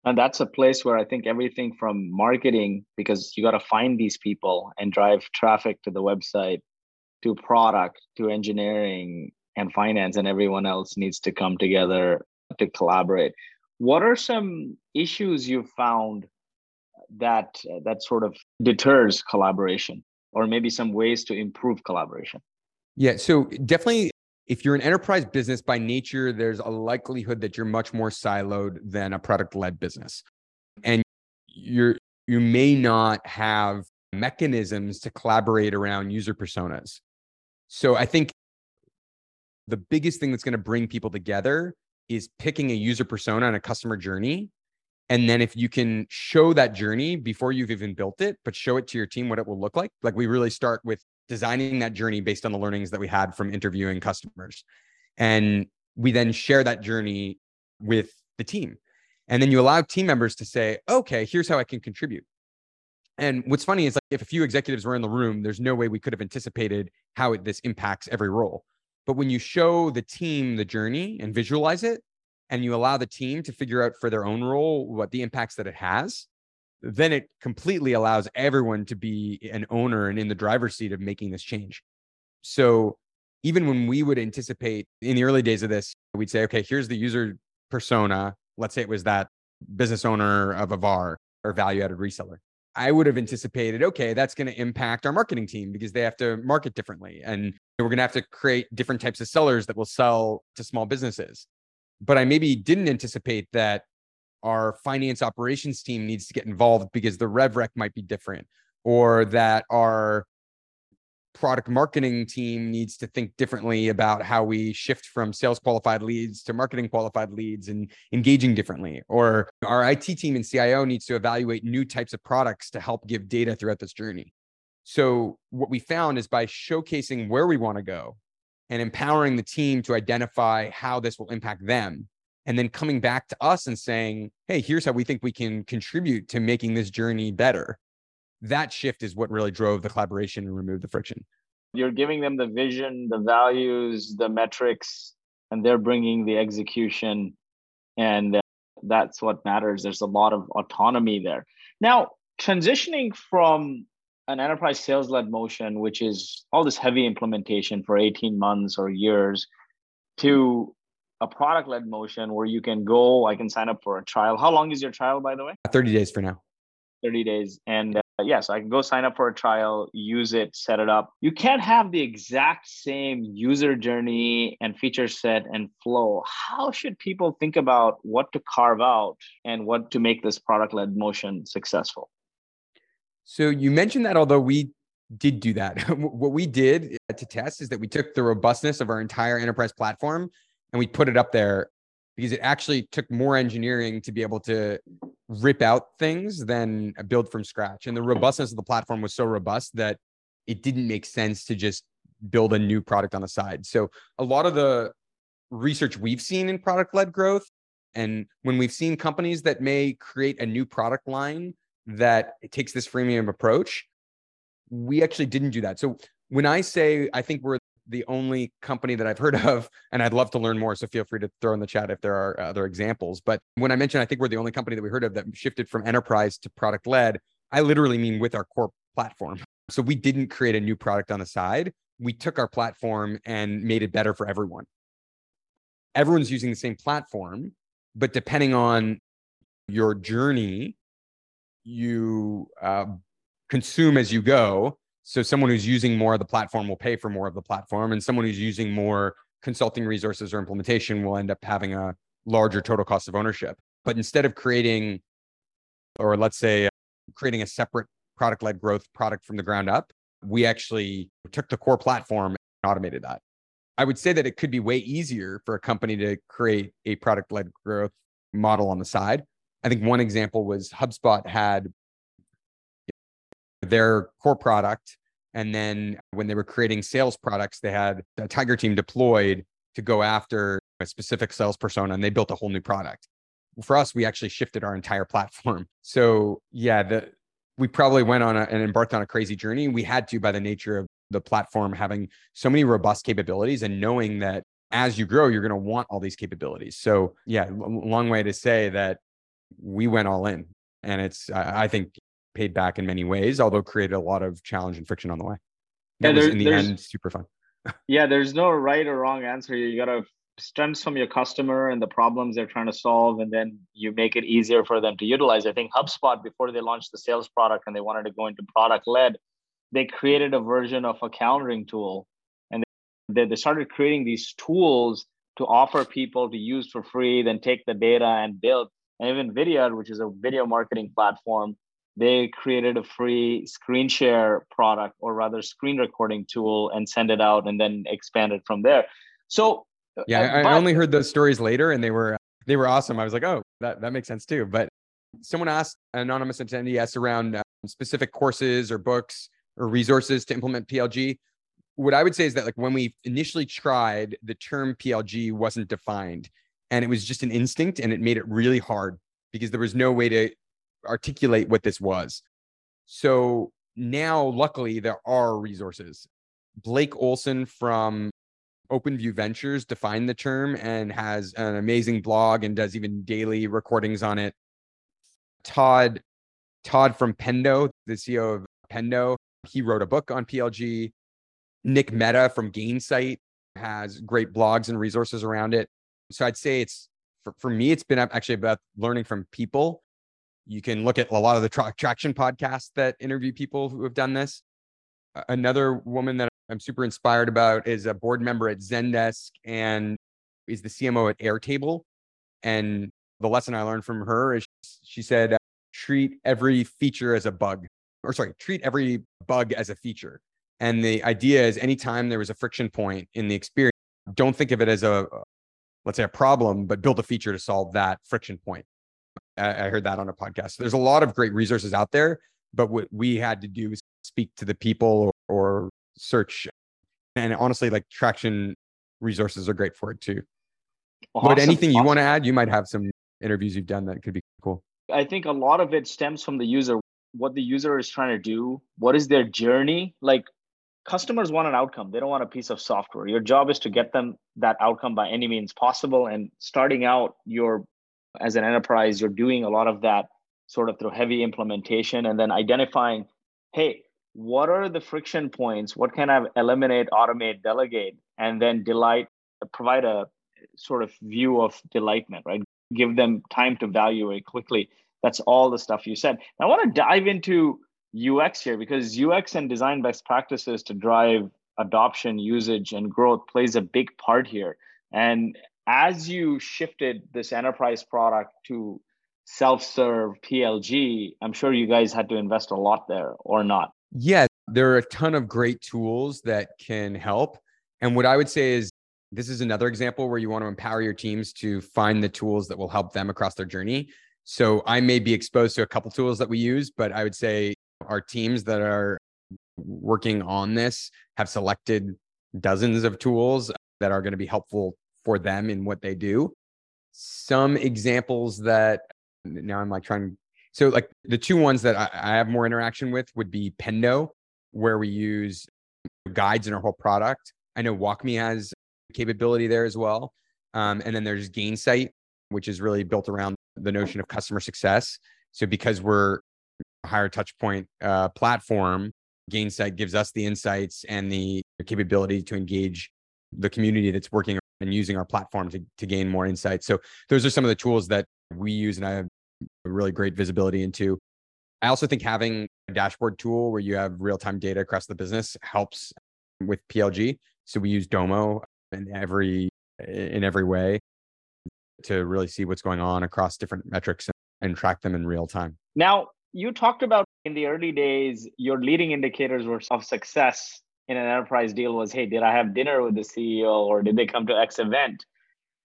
And that's a place where I think everything from marketing, because you got to find these people and drive traffic to the website, to product, to engineering and finance, and everyone else needs to come together to collaborate. What are some issues you've found that that sort of deters collaboration, or maybe some ways to improve collaboration? Yeah. So definitely, if you're an enterprise business by nature, there's a likelihood that you're much more siloed than a product led business. And you're, you may not have mechanisms to collaborate around user personas. So I think the biggest thing that's going to bring people together is picking a user persona and a customer journey. And then if you can show that journey before you've even built it, but show it to your team what it will look like, like we really start with designing that journey based on the learnings that we had from interviewing customers. And we then share that journey with the team. And then you allow team members to say, okay, here's how I can contribute. And what's funny is like if a few executives were in the room, there's no way we could have anticipated how it, this impacts every role. But when you show the team the journey and visualize it, and you allow the team to figure out for their own role what the impacts that it has, then it completely allows everyone to be an owner and in the driver's seat of making this change. So even when we would anticipate in the early days of this, we'd say, okay, here's the user persona. Let's say it was that business owner of a VAR or value added reseller. I would have anticipated, okay, that's going to impact our marketing team because they have to market differently. And we're going to have to create different types of sellers that will sell to small businesses. But I maybe didn't anticipate that our finance operations team needs to get involved because the rev rec might be different or that our product marketing team needs to think differently about how we shift from sales qualified leads to marketing qualified leads and engaging differently or our IT team and CIO needs to evaluate new types of products to help give data throughout this journey. So what we found is by showcasing where we want to go and empowering the team to identify how this will impact them and then coming back to us and saying, hey, here's how we think we can contribute to making this journey better. That shift is what really drove the collaboration and removed the friction. You're giving them the vision, the values, the metrics, and they're bringing the execution. And uh, that's what matters. There's a lot of autonomy there. Now, transitioning from an enterprise sales led motion, which is all this heavy implementation for 18 months or years, to a product led motion where you can go, I can sign up for a trial. How long is your trial, by the way? 30 days for now. 30 days. And uh, yeah, so I can go sign up for a trial, use it, set it up. You can't have the exact same user journey and feature set and flow. How should people think about what to carve out and what to make this product led motion successful? So you mentioned that although we did do that, what we did uh, to test is that we took the robustness of our entire enterprise platform and we put it up there because it actually took more engineering to be able to rip out things than uh, build from scratch. And the robustness of the platform was so robust that it didn't make sense to just build a new product on the side. So a lot of the research we've seen in product led growth And when we've seen companies that may create a new product line that takes this freemium approach, we actually didn't do that. So when I say I think we're the only company that I've heard of, and I'd love to learn more. So feel free to throw in the chat if there are other examples. But when I mentioned I think we're the only company that we heard of that shifted from enterprise to product led, I literally mean with our core platform. So we didn't create a new product on the side. We took our platform and made it better for everyone. Everyone's using the same platform, but depending on your journey, you uh, consume as you go. So someone who's using more of the platform will pay for more of the platform, and someone who's using more consulting resources or implementation will end up having a larger total cost of ownership. But instead of creating, or let's say, uh, creating a separate product led growth product from the ground up, we actually took the core platform and automated that. I would say that it could be way easier for a company to create a product led growth model on the side. I think one example was HubSpot had their core product. And then when they were creating sales products, they had a Tiger team deployed to go after a specific sales persona and they built a whole new product. For us, we actually shifted our entire platform. So yeah, the we probably went on a, and embarked on a crazy journey. We had to by the nature of the platform having so many robust capabilities and knowing that as you grow, you're going to want all these capabilities. So yeah, long way to say that we went all in and it's, I think paid back in many ways, although created a lot of challenge and friction on the way. That yeah, was in the end super fun. yeah, there's no right or wrong answer. You got to stems from your customer and the problems they're trying to solve, and then you make it easier for them to utilize. I think HubSpot, before they launched the sales product and they wanted to go into product led, they created a version of a calendaring tool, and they, they started creating these tools to offer people to use for free, then take the data and build. And even Vidyard, which is a video marketing platform, they created a free screen share product or rather screen recording tool and send it out and then expanded from there. So yeah uh, I, but, I, only heard those stories later and they were they were awesome. I was like oh that, that makes sense too. But someone asked an anonymous attendee asked around um, specific courses or books or resources to implement plg what i would say is that like when we initially tried the term plg wasn't defined and it was just an instinct and it made it really hard because there was no way to articulate what this was. So now, luckily, there are resources. Blake Olson from OpenView Ventures defined the term and has an amazing blog and does even daily recordings on it. Todd, Todd from Pendo, the CEO of Pendo, he wrote a book on PLG. Nick Mehta from Gainsight has great blogs and resources around it. So I'd say it's for, for me, it's been actually about learning from people you can look at a lot of the tra- traction podcasts that interview people who have done this. Another woman that I'm super inspired about is a board member at Zendesk and is the CMO at Airtable. And the lesson I learned from her is she said, treat every feature as a bug, or sorry, treat every bug as a feature. And the idea is anytime there was a friction point in the experience, don't think of it as a, let's say, a problem, but build a feature to solve that friction point. I heard that on a podcast. There's a lot of great resources out there, but what we had to do is speak to the people or, or search. And honestly, like traction resources are great for it too. Awesome. But anything you want to add, you might have some interviews you've done that could be cool. I think a lot of it stems from the user, what the user is trying to do, what is their journey. Like customers want an outcome, they don't want a piece of software. Your job is to get them that outcome by any means possible. And starting out, your as an enterprise, you're doing a lot of that sort of through heavy implementation and then identifying, hey, what are the friction points? What can I eliminate, automate, delegate, and then delight, provide a sort of view of delightment, right? Give them time to evaluate quickly. That's all the stuff you said. I want to dive into UX here because UX and design best practices to drive adoption, usage, and growth plays a big part here. And as you shifted this enterprise product to self-serve PLG, I'm sure you guys had to invest a lot there or not. Yeah, there are a ton of great tools that can help. And what I would say is this is another example where you want to empower your teams to find the tools that will help them across their journey. So I may be exposed to a couple tools that we use, but I would say our teams that are working on this have selected dozens of tools that are going to be helpful for them in what they do. some examples that now I'm like trying. So like the two ones that I, I have more interaction with would be Pendo, where we use guides in our whole product. I know WalkMe has capability there as well. Um, and then there's Gainsight, which is really built around the notion of customer success. So because we're a higher touch point uh, platform, Gainsight gives us the insights and the capability to engage the community that's working and using our platform to, to gain more insights. So those are some of the tools that we use and I have really great visibility into. I also think having a dashboard tool where you have real-time data across the business helps with PLG. So we use Domo in every in every way to really see what's going on across different metrics and track them in real time. Now, you talked about in the early days, your leading indicators were of success in an enterprise deal was, hey, did I have dinner with the CEO or did they come to X event?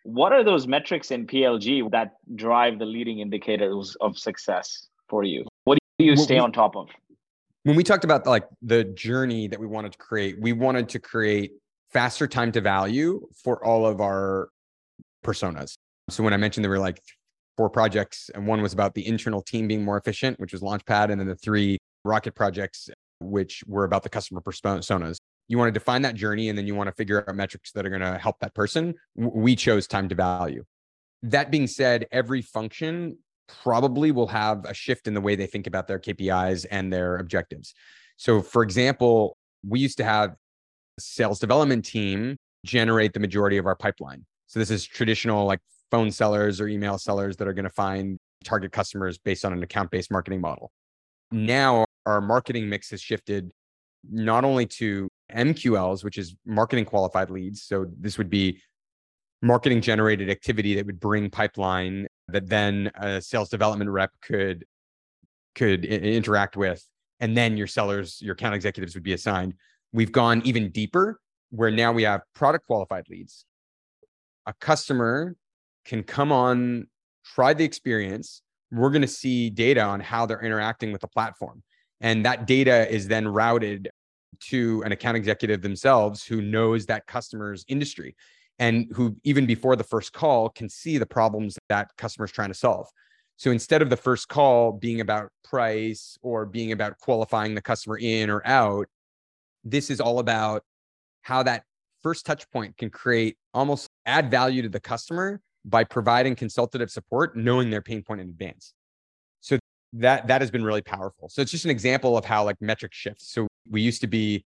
What are those metrics in PLG that drive the leading indicators of success for you? What do you stay on top of? When we talked about like the journey that we wanted to create, we wanted to create faster time to value for all of our personas. So when I mentioned there were like four projects, and one was about the internal team being more efficient, which was Launchpad, and then the three rocket projects, which were about the customer personas. You want to define that journey, and then you want to figure out metrics that are going to help that person. We chose time to value. That being said, every function probably will have a shift in the way they think about their KPIs and their objectives. So, for example, we used to have sales development team generate the majority of our pipeline. So, this is traditional like phone sellers or email sellers that are going to find target customers based on an account based marketing model. Now, our marketing mix has shifted not only to MQLs, which is marketing qualified leads. So, this would be marketing generated activity that would bring pipeline that then a sales development rep could could I- interact with and then your sellers your account executives would be assigned. We've gone even deeper where now we have product qualified leads. A customer can come on try the experience. We're going to see data on how they're interacting with the platform and that data is then routed to an account executive themselves who knows that customer's industry and who even before the first call can see the problems that customers trying to solve. So instead of the first call being about price or being about qualifying the customer in or out this is all about how that first touch point can create almost add value to the customer by providing consultative support knowing their pain point in advance that that has been really powerful so it's just an example of how like metric shifts so we used to be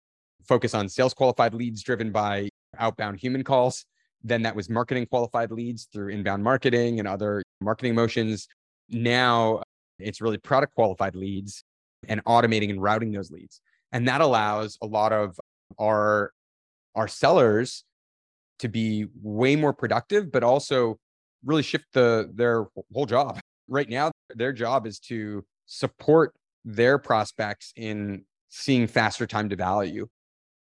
focus on sales qualified leads driven by outbound human calls then that was marketing qualified leads through inbound marketing and other marketing motions. Now uh, it's really product qualified leads and automating and routing those leads. And that allows a lot of our our sellers to be way more productive, but also really shift the their whole job. Right now, their job is to support their prospects in seeing faster time to value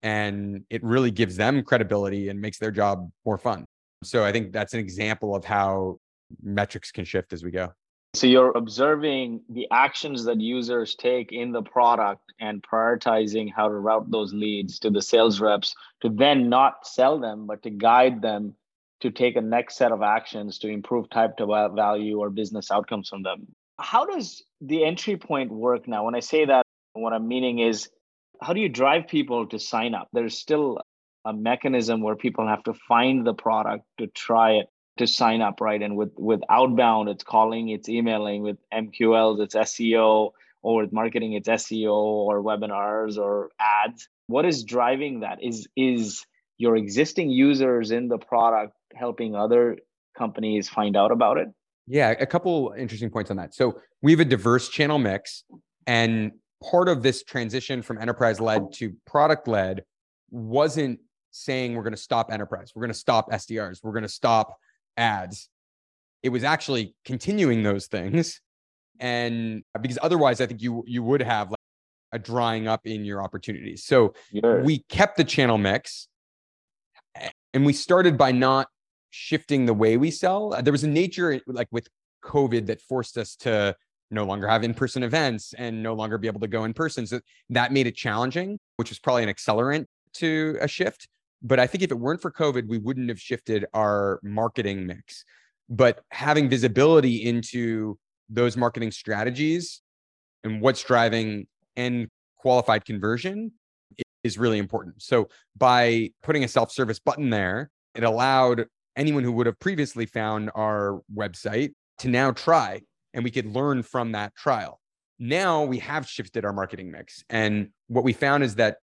and it really gives them credibility and makes their job more fun. So I think that's an example of how metrics can shift as we go. So you're observing the actions that users take in the product and prioritizing how to route those leads to the sales reps to then not sell them, but to guide them to take a next set of actions to improve type to value or business outcomes from them. How does the entry point work now? When I say that, what I'm meaning is how do you drive people to sign up? There's still a mechanism where people have to find the product to try it to sign up, right? And with with outbound, it's calling, it's emailing. With MQLs, it's SEO, or with marketing, it's SEO or webinars or ads. What is driving that? Is is your existing users in the product helping other companies find out about it? Yeah, a couple interesting points on that. So we have a diverse channel mix, and part of this transition from enterprise led to product led wasn't saying we're going to stop enterprise, we're going to stop SDRs, we're going to stop ads. It was actually continuing those things. And because otherwise, I think you you would have like a drying up in your opportunities. So sure. we kept the channel mix and we started by not shifting the way we sell. Uh, there was a nature like with COVID that forced us to no longer have in-person events and no longer be able to go in person. So that made it challenging, which was probably an accelerant to a shift. But I think if it weren't for COVID, we wouldn't have shifted our marketing mix. but having visibility into those marketing strategies and what's driving end qualified conversion is really important. So by putting a self-service button there, it allowed anyone who would have previously found our website to now try and we could learn from that trial. Now we have shifted our marketing mix. And what we found is that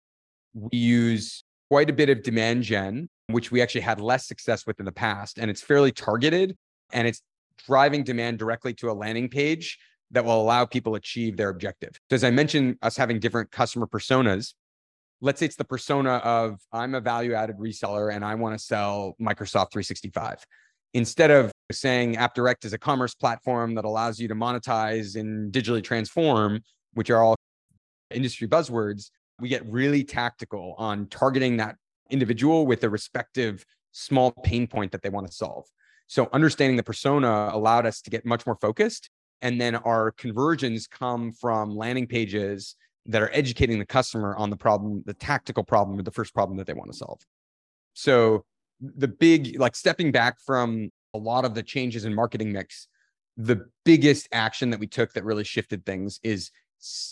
we use quite a bit of demand gen, which we actually had less success with in the past. And it's fairly targeted and it's driving demand directly to a landing page that will allow people achieve their objective. So as I mentioned, us having different customer personas, let's say it's the persona of I'm a value added reseller and I want to sell Microsoft 365. Instead of saying AppDirect is a commerce platform that allows you to monetize and digitally transform, which are all industry buzzwords, we get really tactical on targeting that individual with a respective small pain point that they want to solve. So understanding the persona allowed us to get much more focused. And then our conversions come from landing pages that are educating the customer on the problem, the tactical problem, or the first problem that they want to solve. So the big, like stepping back from a lot of the changes in marketing mix, the biggest action that we took that really shifted things is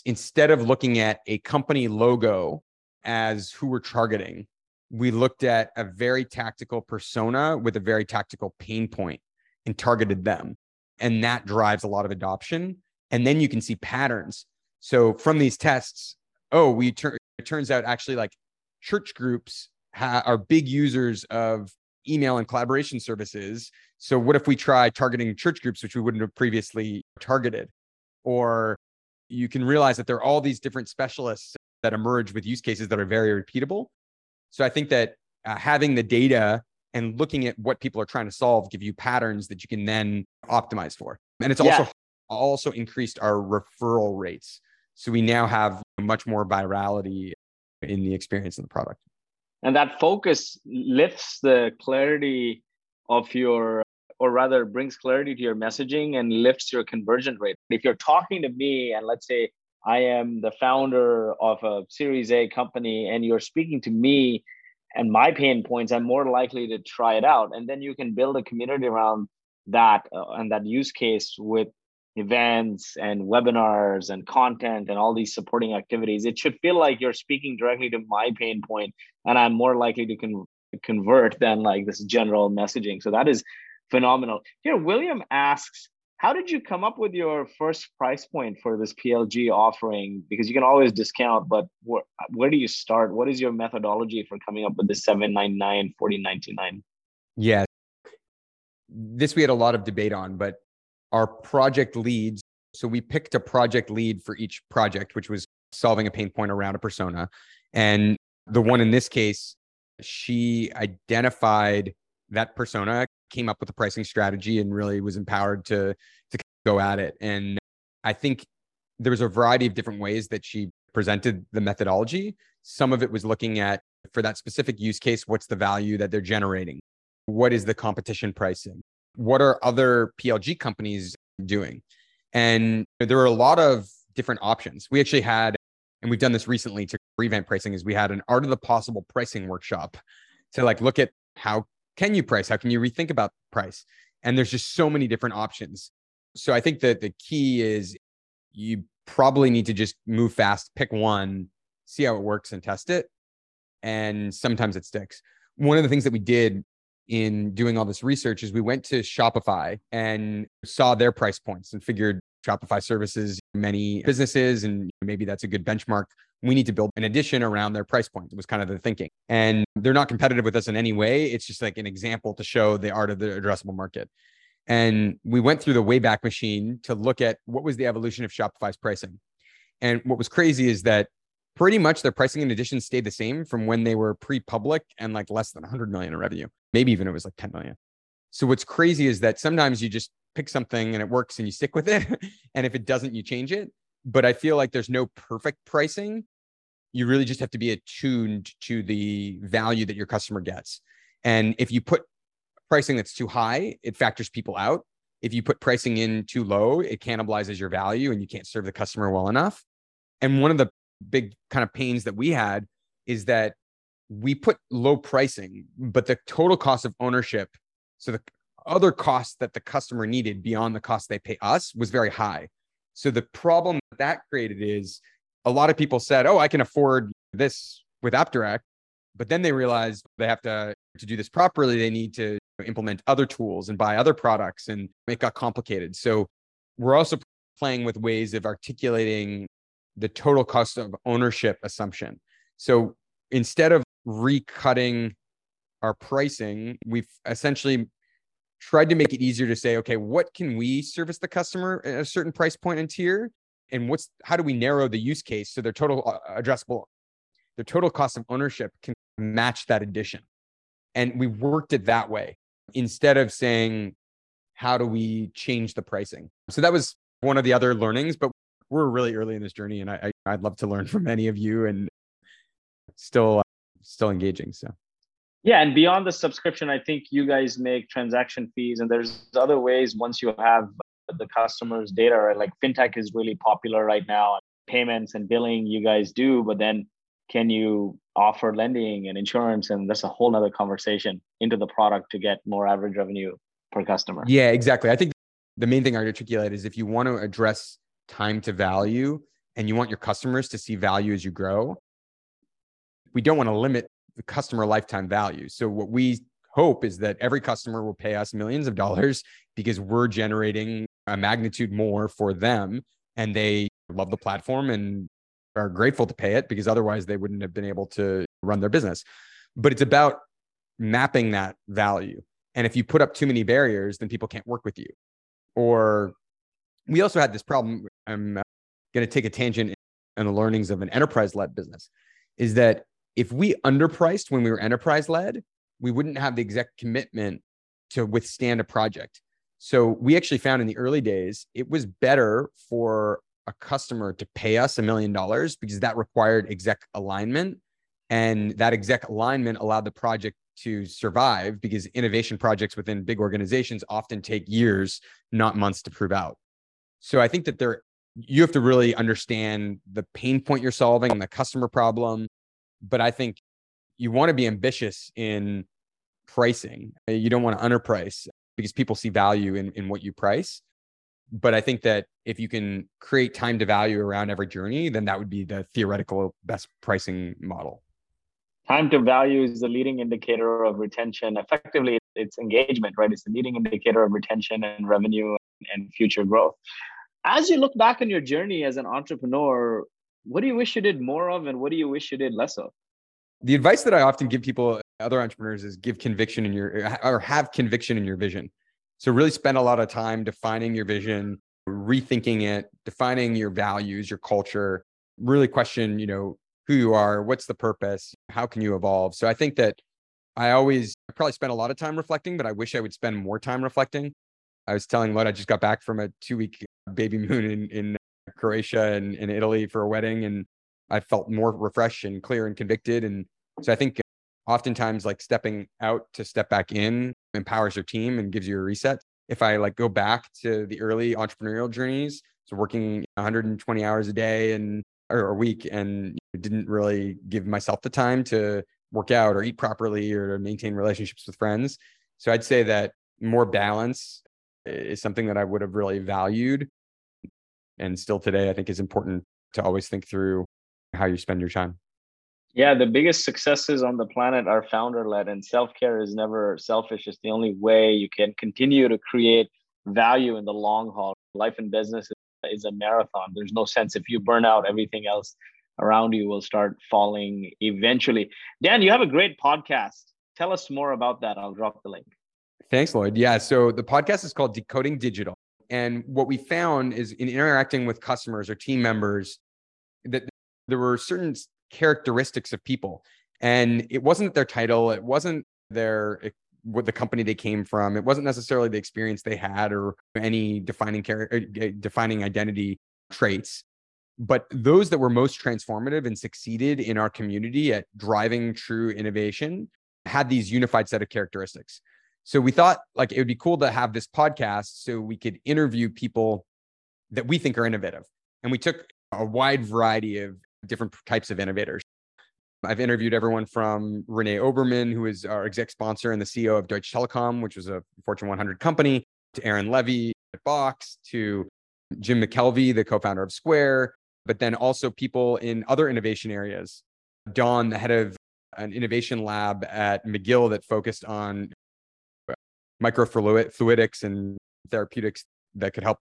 instead of looking at a company logo as who we're targeting, we looked at a very tactical persona with a very tactical pain point and targeted them. And that drives a lot of adoption. And then you can see patterns. So from these tests, oh, we turn it turns out actually like church groups ha- are big users of email and collaboration services. So what if we try targeting church groups, which we wouldn't have previously targeted? Or you can realize that there are all these different specialists that emerge with use cases that are very repeatable. So I think that uh, having the data and looking at what people are trying to solve give you patterns that you can then optimize for. And it's yeah. also also increased our referral rates. So we now have much more virality in the experience in the product. And that focus lifts the clarity of your or rather brings clarity to your messaging and lifts your conversion rate. If you're talking to me and let's say I am the founder of a Series A company and you're speaking to me and my pain points, I'm more likely to try it out. And then you can build a community around that uh, and that use case with events and webinars and content and all these supporting activities. It should feel like you're speaking directly to my pain point and I'm more likely to con- convert than like this general messaging. So that is phenomenal. Here, William asks, how did you come up with your first price point for this PLG offering? Because you can always discount, but where, where do you start? What is your methodology for coming up with the 799, 4099? Yeah. This we had a lot of debate on, but our project leads, so we picked a project lead for each project, which was solving a pain point around a persona. And the one in this case, she identified that persona came up with a pricing strategy and really was empowered to to go at it. And I think there was a variety of different ways that she presented the methodology. Some of it was looking at for that specific use case, what's the value that they're generating? What is the competition pricing? What are other PLG companies doing? And there were a lot of different options. We actually had, and we've done this recently to revamp pricing, is we had an art of the possible pricing workshop to like look at how can you price? How can you rethink about price? And there's just so many different options. So I think that the key is you probably need to just move fast, pick one, see how it works and test it. And sometimes it sticks. One of the things that we did in doing all this research is we went to Shopify and saw their price points and figured Shopify services many businesses and maybe that's a good benchmark. We need to build an addition around their price point It was kind of the thinking. And they're not competitive with us in any way. It's just like an example to show the art of the addressable market. And we went through the wayback machine to look at what was the evolution of shopify's pricing. And what was crazy is that pretty much their pricing and additions stayed the same from when they were pre-public and like less than 100 million in revenue maybe even it was like 10 million so what's crazy is that sometimes you just pick something and it works and you stick with it and if it doesn't you change it but I feel like there's no perfect pricing. You really just have to be attuned to the value that your customer gets. And if you put pricing that's too high, it factors people out. If you put pricing in too low, it cannibalizes your value and you can't serve the customer well enough. And one of the big kind of pains that we had is that we put low pricing, but the total cost of ownership, so the other costs that the customer needed beyond the cost they pay us was very high. So the problem that that created is a lot of people said, "Oh, I can afford this with AppDirect," but then they realized they have to to do this properly. They need to implement other tools and buy other products, and it got complicated. So we're also playing with ways of articulating the total cost of ownership assumption. So instead of recutting our pricing, we've essentially tried to make it easier to say, okay, what can we service the customer at a certain price point and tier? And what's how do we narrow the use case so their total uh, addressable, their total cost of ownership can match that addition? And we worked it that way instead of saying, how do we change the pricing? So that was one of the other learnings, but we're really early in this journey and I, I would love to learn from any of you and still uh, still engaging. So yeah, and beyond the subscription, I think you guys make transaction fees, and there's other ways once you have the customer's data. Right? Like fintech is really popular right now. Payments and billing, you guys do, but then can you offer lending and insurance? And that's a whole nother conversation into the product to get more average revenue per customer. Yeah, exactly. I think the main thing I articulate is if you want to address time to value and you want your customers to see value as you grow, we don't want to limit the customer lifetime value. So what we hope is that every customer will pay us millions of dollars because we're generating a magnitude more for them and they love the platform and are grateful to pay it because otherwise they wouldn't have been able to run their business. But it's about mapping that value. And if you put up too many barriers, then people can't work with you. Or we also had this problem. I'm uh, going to take a tangent in the learnings of an enterprise led business is that if we underpriced when we were enterprise led, we wouldn't have the exact commitment to withstand a project. So we actually found in the early days, it was better for a customer to pay us a million dollars because that required exec alignment. And that exec alignment allowed the project to survive because innovation projects within big organizations often take years, not months to prove out. So I think that there, you have to really understand the pain point you're solving and the customer problem but I think you want to be ambitious in pricing. Uh, you don't want to underprice because people see value in, in what you price. But I think that if you can create time to value around every journey, then that would be the theoretical best pricing model. Time to value is the leading indicator of retention. Effectively, it's engagement, right? It's the leading indicator of retention and revenue and future growth. As you look back on your journey as an entrepreneur, what do you wish you did more of and what do you wish you did less of? The advice that i often give people other entrepreneurs is give conviction in your or have conviction in your vision. So really spend a lot of time defining your vision rethinking it defining your values your culture really question you know who you are what's the purpose how can you evolve? So i think that i always I probably spend a lot of time reflecting but i wish i would spend more time reflecting i was telling Lloyd i just got back from a two week baby moon in, in Croatia and, in Italy for a wedding. And I felt more refreshed and clear and convicted. And so I think oftentimes like stepping out to step back in empowers your team and gives you a reset. If I like go back to the early entrepreneurial journeys, so working 120 hours a day and or a week and didn't really give myself the time to work out or eat properly or to maintain relationships with friends. So I'd say that more balance is something that I would have really valued and still today, I think is important to always think through how you spend your time. Yeah, the biggest successes on the planet are founder led, and self care is never selfish. It's the only way you can continue to create value in the long haul. Life and business is a marathon. There's no sense if you burn out, everything else around you will start falling eventually. Dan, you have a great podcast. Tell us more about that. I'll drop the link. Thanks, Lloyd. Yeah. So the podcast is called Decoding Digital. And what we found is in interacting with customers or team members, that there were certain characteristics of people. And it wasn't their title, it wasn't their what the company they came from, it wasn't necessarily the experience they had or any defining character uh, defining identity traits. But those that were most transformative and succeeded in our community at driving true innovation had these unified set of characteristics. So we thought like it would be cool to have this podcast so we could interview people that we think are innovative. And we took a wide variety of different types of innovators. I've interviewed everyone from René Obermann, who is our exec sponsor and the CEO of Deutsche Telekom, which was a Fortune 100 company, to Aaron Levie at Box, to Jim McKelvey, the co-founder of Square, but then also people in other innovation areas. Don, the head of an innovation lab at McGill that focused on microfluidics and therapeutics that could help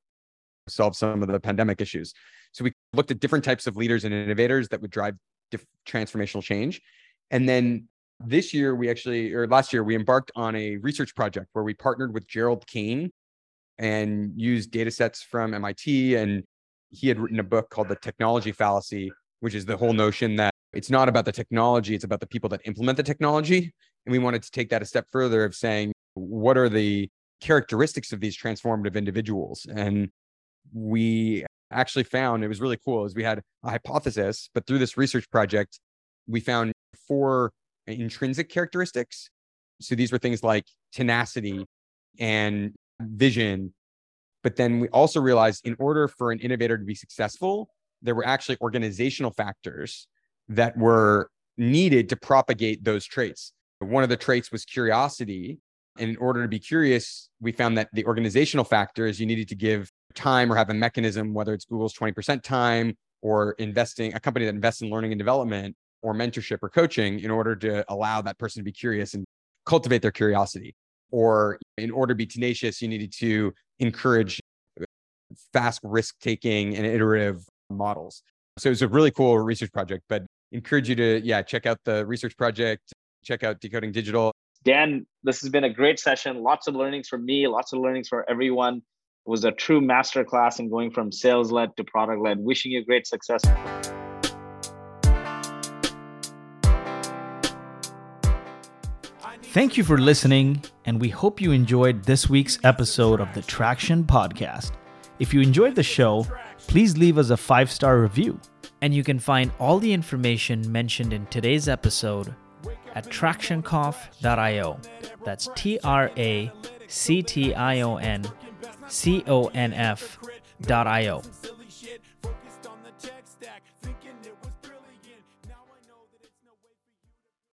solve some of the pandemic issues. So we looked at different types of leaders and innovators that would drive diff- transformational change. And then this year, we actually, or last year, we embarked on a research project where we partnered with Gerald Kane and used data sets from MIT. And he had written a book called The Technology Fallacy, which is the whole notion that it's not about the technology, it's about the people that implement the technology. And we wanted to take that a step further of saying, what are the characteristics of these transformative individuals? And we actually found it was really cool is we had a hypothesis, but through this research project, we found four intrinsic characteristics. So these were things like tenacity and vision. But then we also realized in order for an innovator to be successful, there were actually organizational factors that were needed to propagate those traits. One of the traits was curiosity. And in order to be curious, we found that the organizational factors you needed to give time or have a mechanism, whether it's Google's 20% time or investing, a company that invests in learning and development or mentorship or coaching in order to allow that person to be curious and cultivate their curiosity. Or in order to be tenacious, you needed to encourage fast risk taking and iterative models. So it was a really cool research project, but encourage you to, yeah, check out the research project, check out Decoding Digital. Dan, this has been a great session. Lots of learnings for me, lots of learnings for everyone. It was a true masterclass in going from sales led to product led. Wishing you great success. Thank you for listening, and we hope you enjoyed this week's episode of the Traction Podcast. If you enjoyed the show, please leave us a five star review. And you can find all the information mentioned in today's episode at tractionconf.io. That's T R A C T I O N C O N F